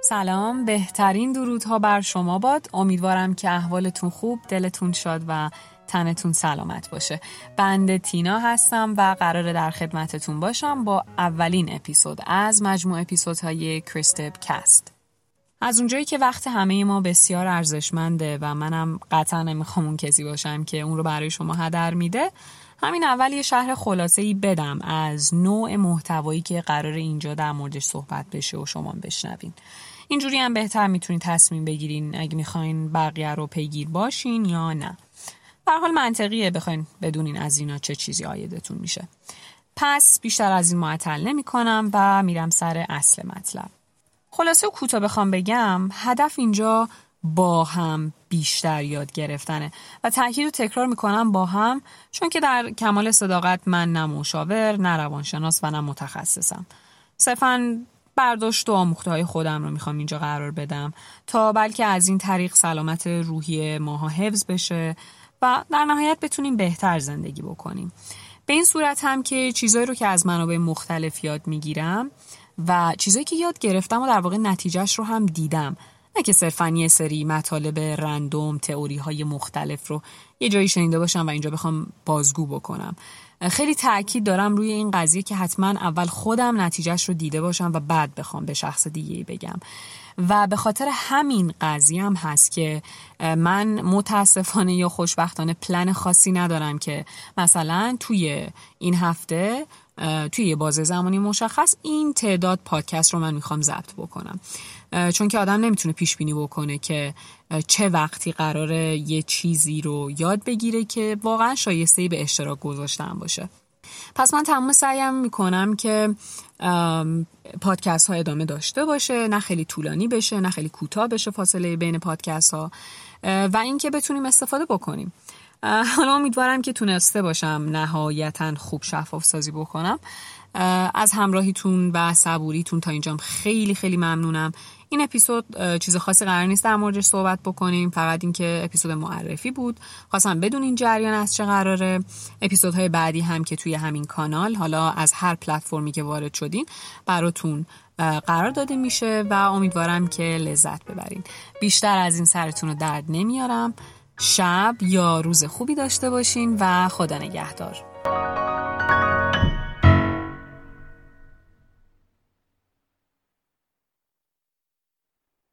سلام بهترین درودها بر شما باد. امیدوارم که احوالتون خوب دلتون شاد و تنتون سلامت باشه. بند تینا هستم و قراره در خدمتتون باشم با اولین اپیزود از مجموع اپیزودهای کریستب کست از اونجایی که وقت همه ما بسیار ارزشمنده و منم قطعا نمی‌خوام اون کسی باشم که اون رو برای شما هدر میده همین اول یه شهر خلاصه ای بدم از نوع محتوایی که قرار اینجا در موردش صحبت بشه و شما بشنوین. اینجوری هم بهتر می‌تونید تصمیم بگیرین اگه می‌خواین بقیه رو پیگیر باشین یا نه. در حال منطقیه بخواین بدونین از اینا چه چیزی آیدتون میشه. پس بیشتر از این معطل نمی کنم و میرم سر اصل مطلب. خلاصه کوتاه بخوام بگم هدف اینجا با هم بیشتر یاد گرفتنه. و تاکید و تکرار می‌کنم با هم چون که در کمال صداقت من نه مشاور نه روانشناس و نه متخصصم. صرفا برداشت و آموخته های خودم رو می‌خوام اینجا قرار بدم تا بلکه از این طریق سلامت روحی ماها حفظ بشه و در نهایت بتونیم بهتر زندگی بکنیم. به این صورت هم که چیزایی رو که از منابع مختلف یاد می‌گیرم و چیزایی که یاد گرفتم و در واقع نتیجهش رو هم دیدم. نه که صرفا یه سری مطالب رندوم تئوری های مختلف رو یه جایی شنیده باشم و اینجا بخوام بازگو بکنم. خیلی تاکید دارم روی این قضیه که حتما اول خودم نتیجهش رو دیده باشم و بعد بخوام به شخص دیگه بگم. و به خاطر همین قضیه هم هست که من متاسفانه یا خوشبختانه پلن خاصی ندارم که مثلا توی این هفته توی یه بازه زمانی مشخص این تعداد پادکست رو من می‌خوام ضبط بکنم. چون که آدم نمی‌تونه پیش بینی بکنه که چه وقتی قراره یه چیزی رو یاد بگیره که واقعا شایسته به اشتراک گذاشتن باشه. پس من تمام سعیم می‌کنم که پادکست ها ادامه داشته باشه نه خیلی طولانی بشه نه خیلی کوتاه بشه فاصله بین پادکست ها و اینکه بتونیم استفاده بکنیم. حالا امیدوارم که تونسته باشم نهایتا خوب شفاف سازی بکنم. از همراهیتون و صبوریتون تا اینجام خیلی خیلی ممنونم. این اپیزود چیز خاصی قرار نیست در موردش صحبت بکنیم. فقط اینکه اپیزود معرفی بود. خواستم بدون این جریان از چه قراره. اپیزودهای بعدی هم که توی همین کانال حالا از هر پلتفرمی که وارد شدین براتون قرار داده میشه و امیدوارم که لذت ببرین. بیشتر از این سرتون رو درد نمیارم. شب یا روز خوبی داشته باشین و خدا نگهدار.